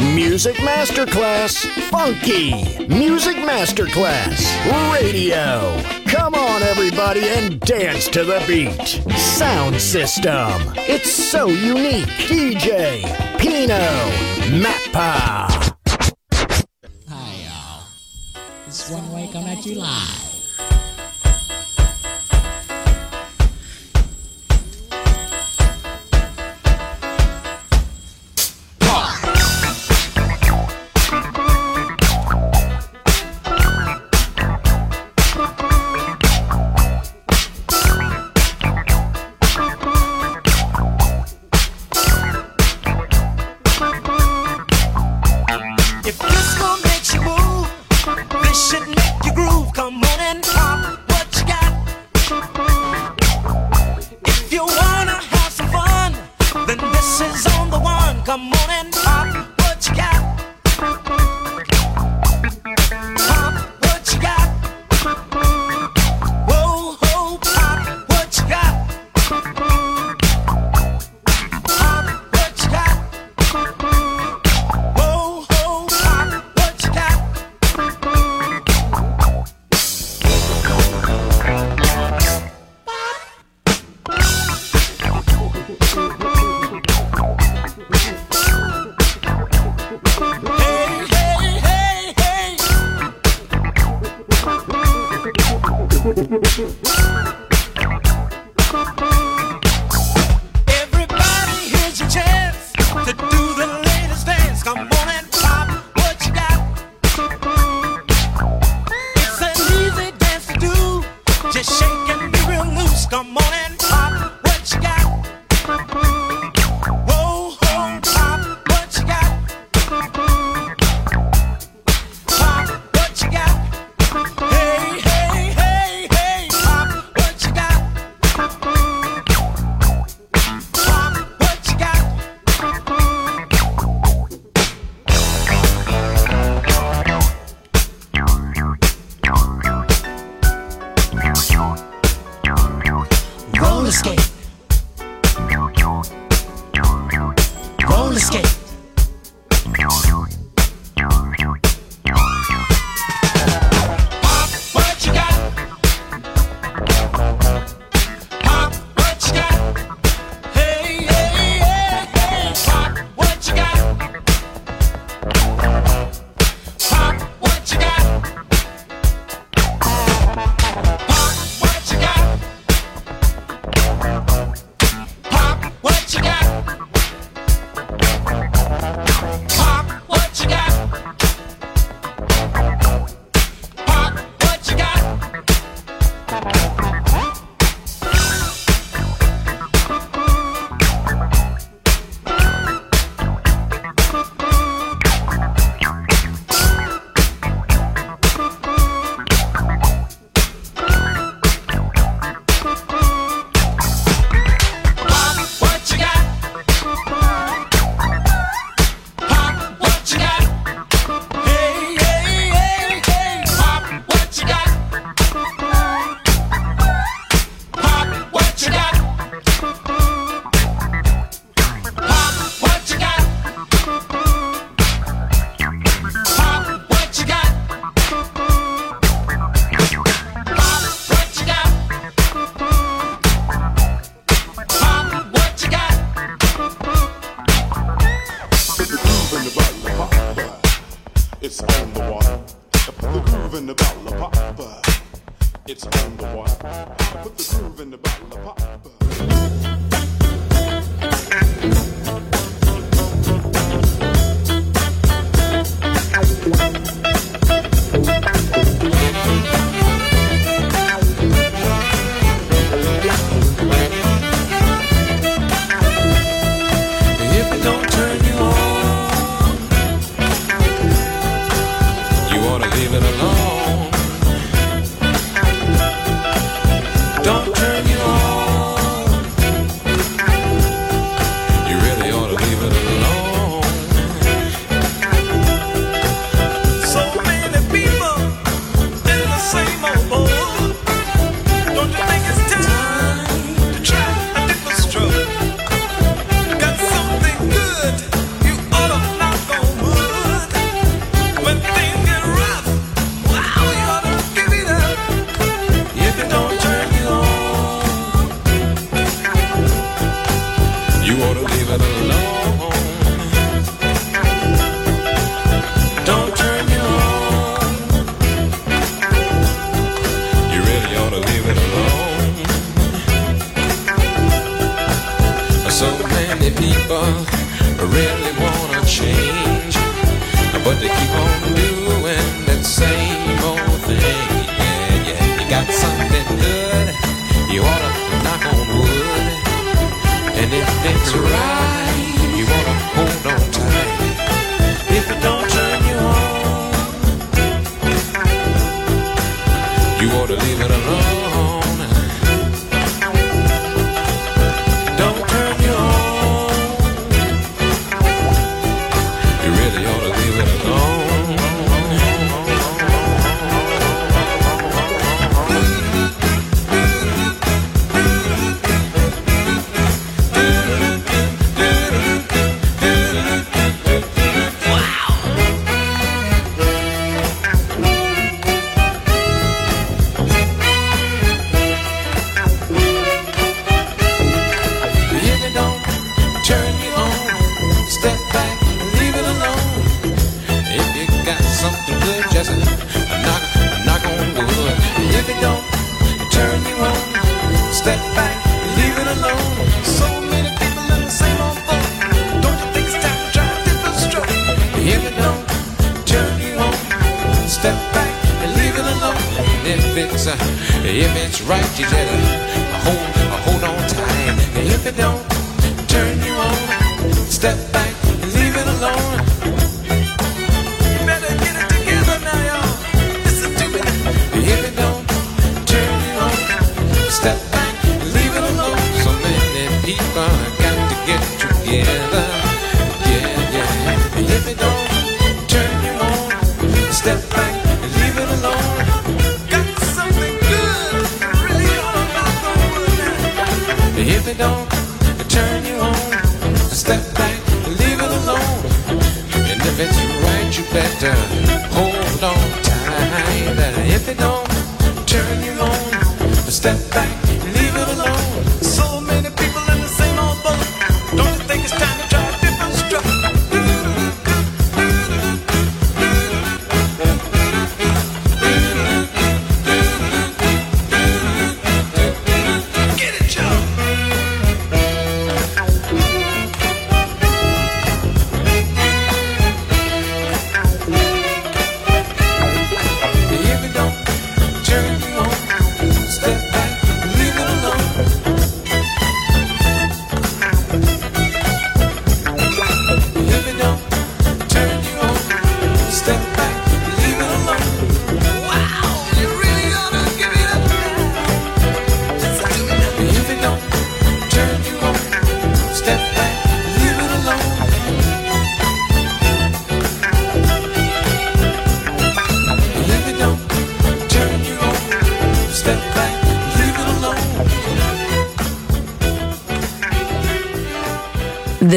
Music Masterclass Funky. Music Masterclass Radio. Come on, everybody, and dance to the beat. Sound system. It's so unique. DJ Pino Mappa. Hi, y'all. It's One Way coming at you live. Something good, just knock, knock on wood. If it don't turn you on, step back and leave it alone. So many people in the same old boat. Don't you think it's time to try a different stroke? If it don't turn you on, step back and leave it alone. If it's uh, if it's right, you better hold hold on tight. If it don't turn you on, step back together. Yeah, yeah. If it don't turn you on, step back and leave it alone. Got something good, really ought to knock on wood now. If it don't turn you on, step back and leave it alone. And if it's right, you better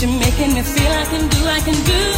You're making me feel I can do, I can do.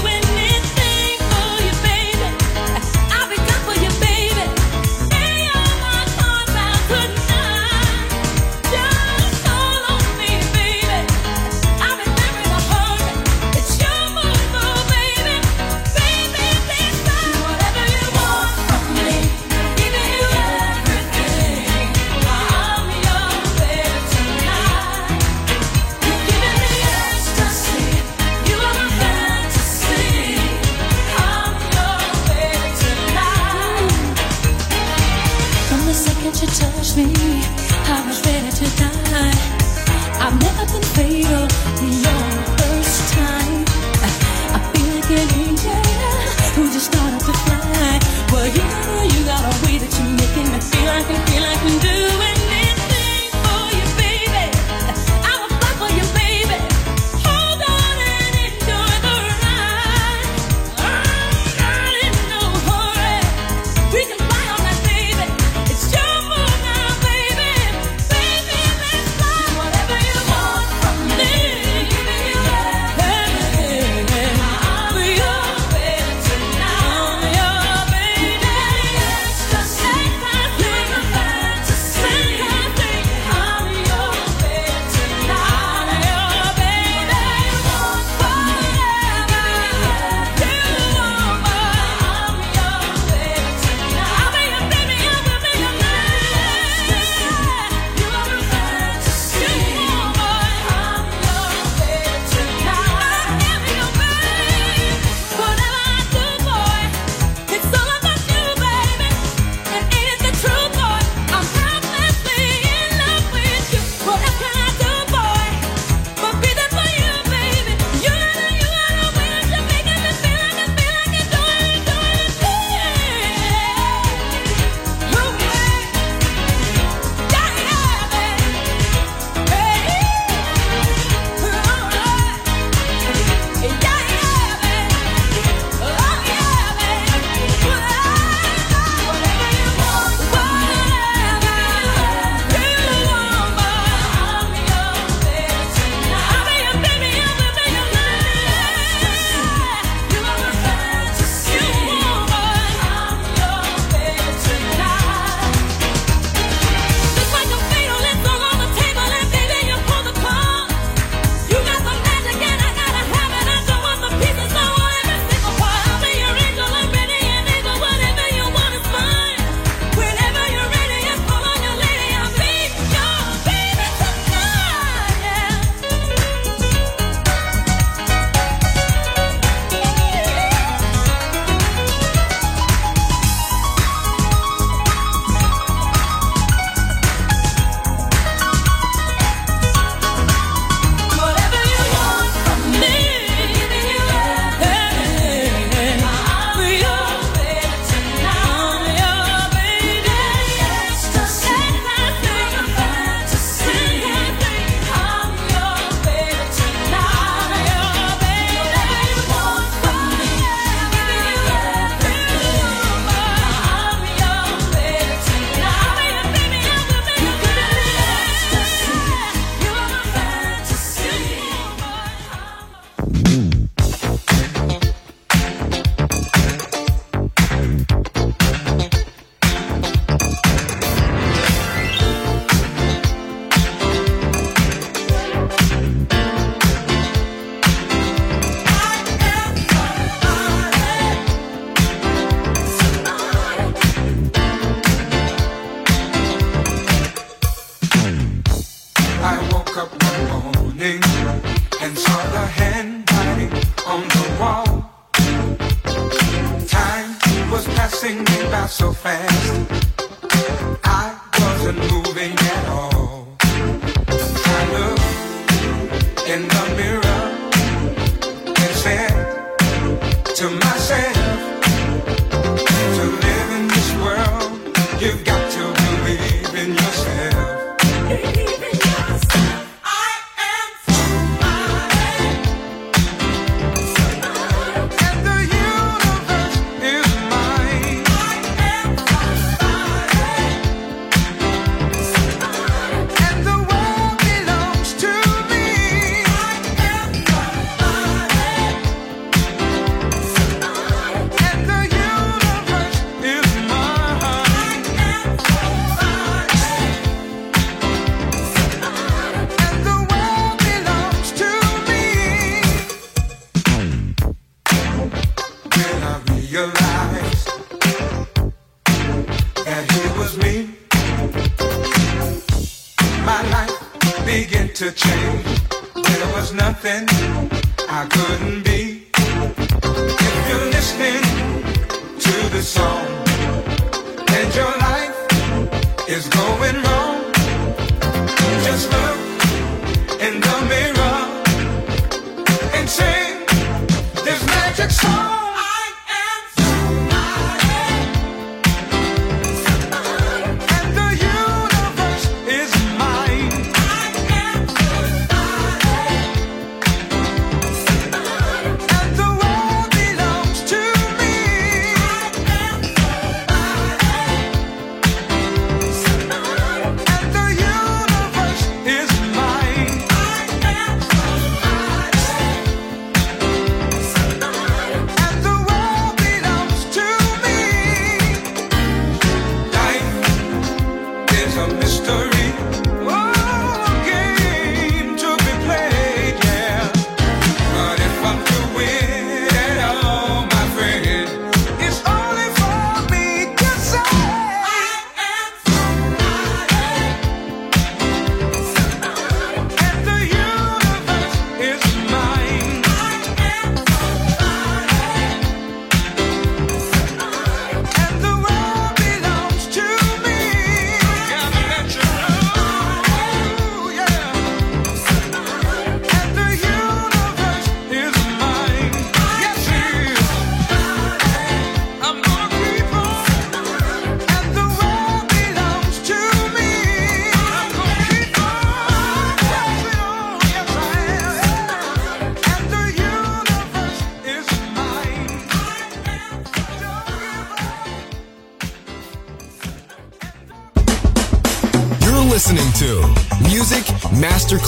Began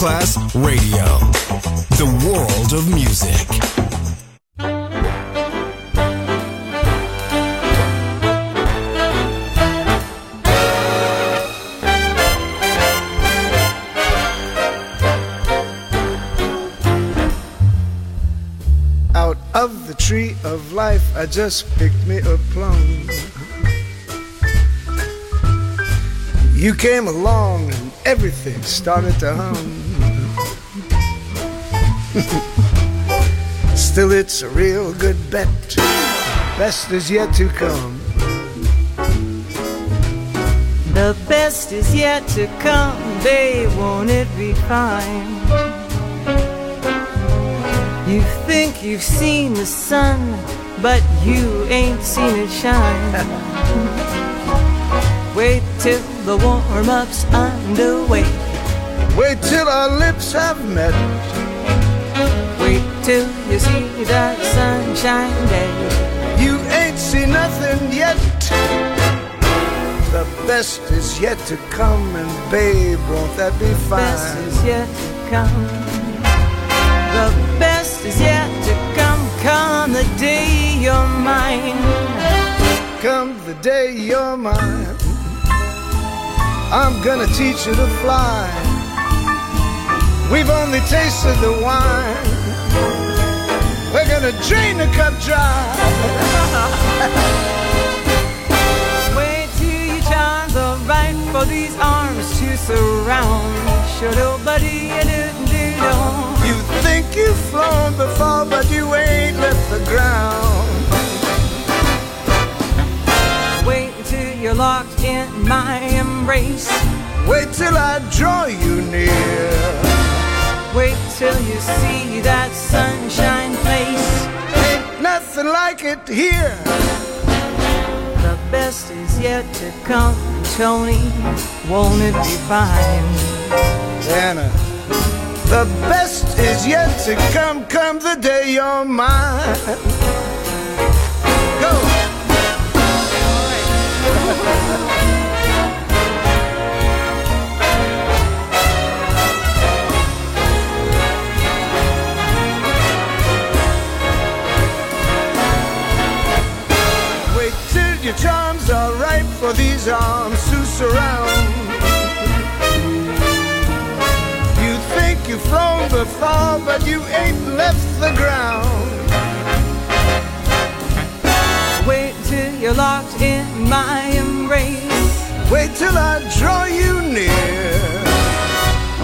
Masterclass Radio, the world of music. Out of the tree of life, I just picked me a plum. You came along and everything started to hum. Still, it's a real good bet. Best is yet to come. The best is yet to come, babe, won't it be fine? You think you've seen the sun, but you ain't seen it shine. Wait till the warm up's underway. Wait till our lips have met. Till you see the sunshine day. You ain't seen nothing yet. The best is yet to come, and babe, won't that be fine? The best is yet to come. The best is yet to come. Come the day you're mine. Come the day you're mine. I'm gonna teach you to fly. We've only tasted the wine. We're gonna drain the cup dry. Wait till your charms are right for these arms to surround. Do do know. You think you've flown before, but you ain't left the ground. Wait till you're locked in my embrace. Wait till I draw you near. Wait till you see that sunshine place. Ain't nothing like it here. The best is yet to come, Tony. Won't it be fine? Anna, the best is yet to come. Come the day you're mine. Go. your charms are ripe for these arms to surround. You think you've flown before, but you ain't left the ground. Wait till you're locked in my embrace. Wait till I draw you near.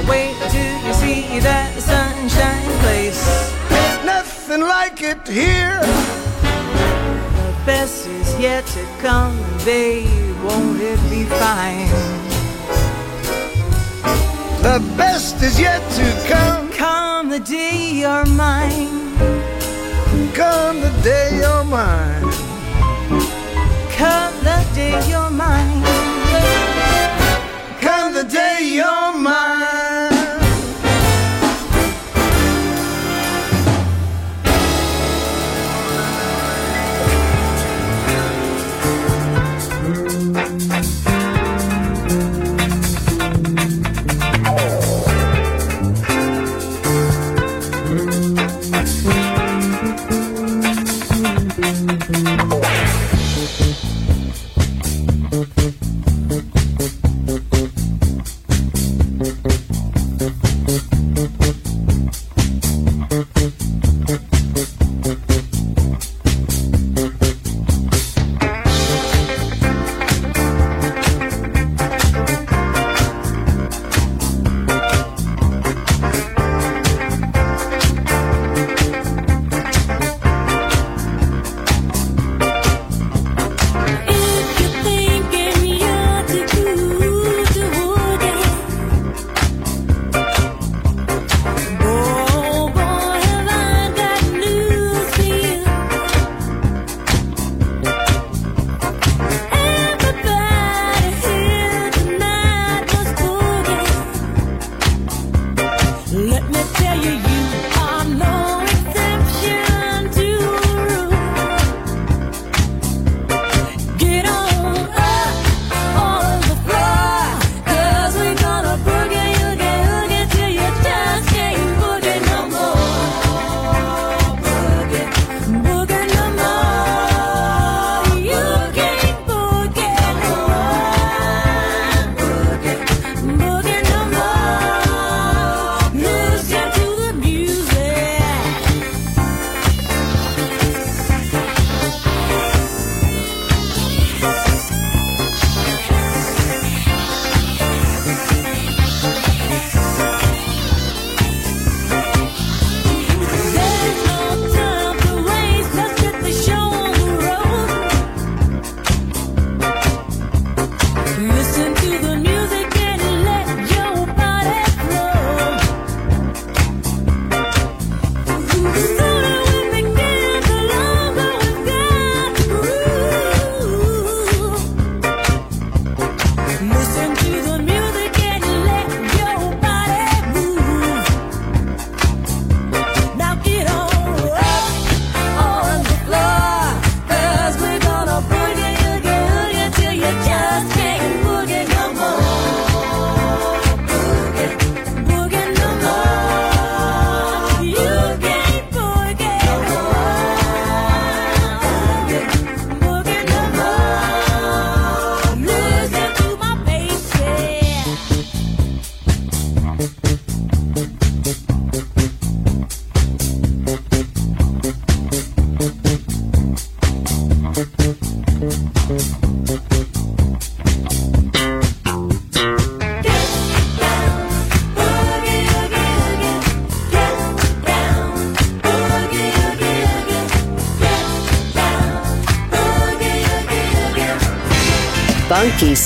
Wait till you see that sunshine place. Ain't nothing like it here. The best is yet to come, babe. Won't it be fine? The best is yet to come. Come the day you're mine. Come the day you're mine. Come the day you're mine. Come the day you're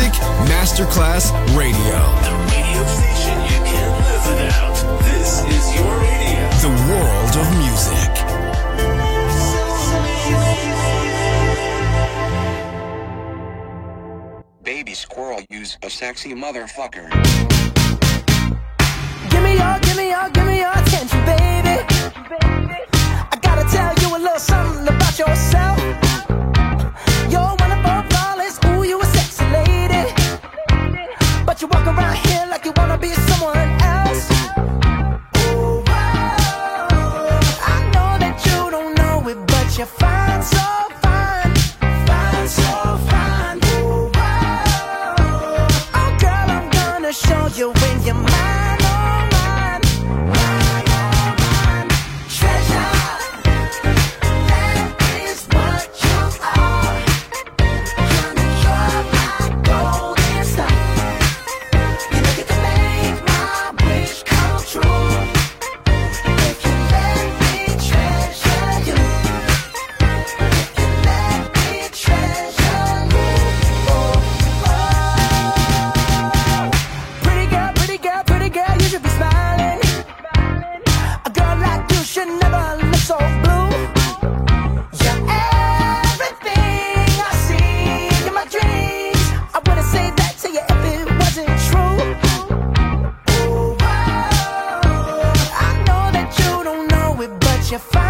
Music Masterclass Radio. The radio station you can't live without. This is your radio. The world of music. Baby squirrel, use a sexy motherfucker. Give me your, give me your, give me your attention, baby. I gotta tell you a little something about yourself. your fire.